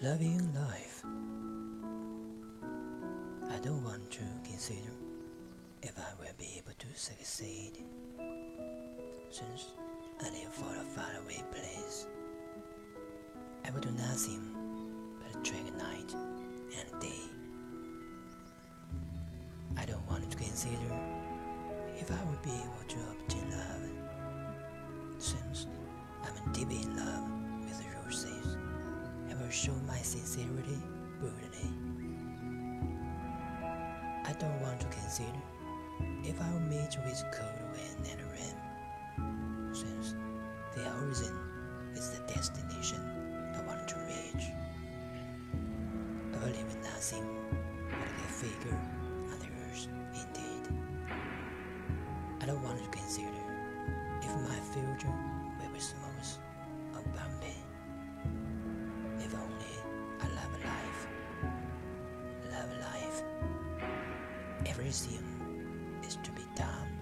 Loving life. I don't want to consider if I will be able to succeed, since I live for a faraway place. I will do nothing but drink night and day. I don't want to consider if I will be able to will show my sincerity brutally. I don't want to consider if I will meet with cold wind and rain, since the horizon is the destination I want to reach. I live nothing but a figure on the earth indeed. I don't want to consider if my future everything is to be done.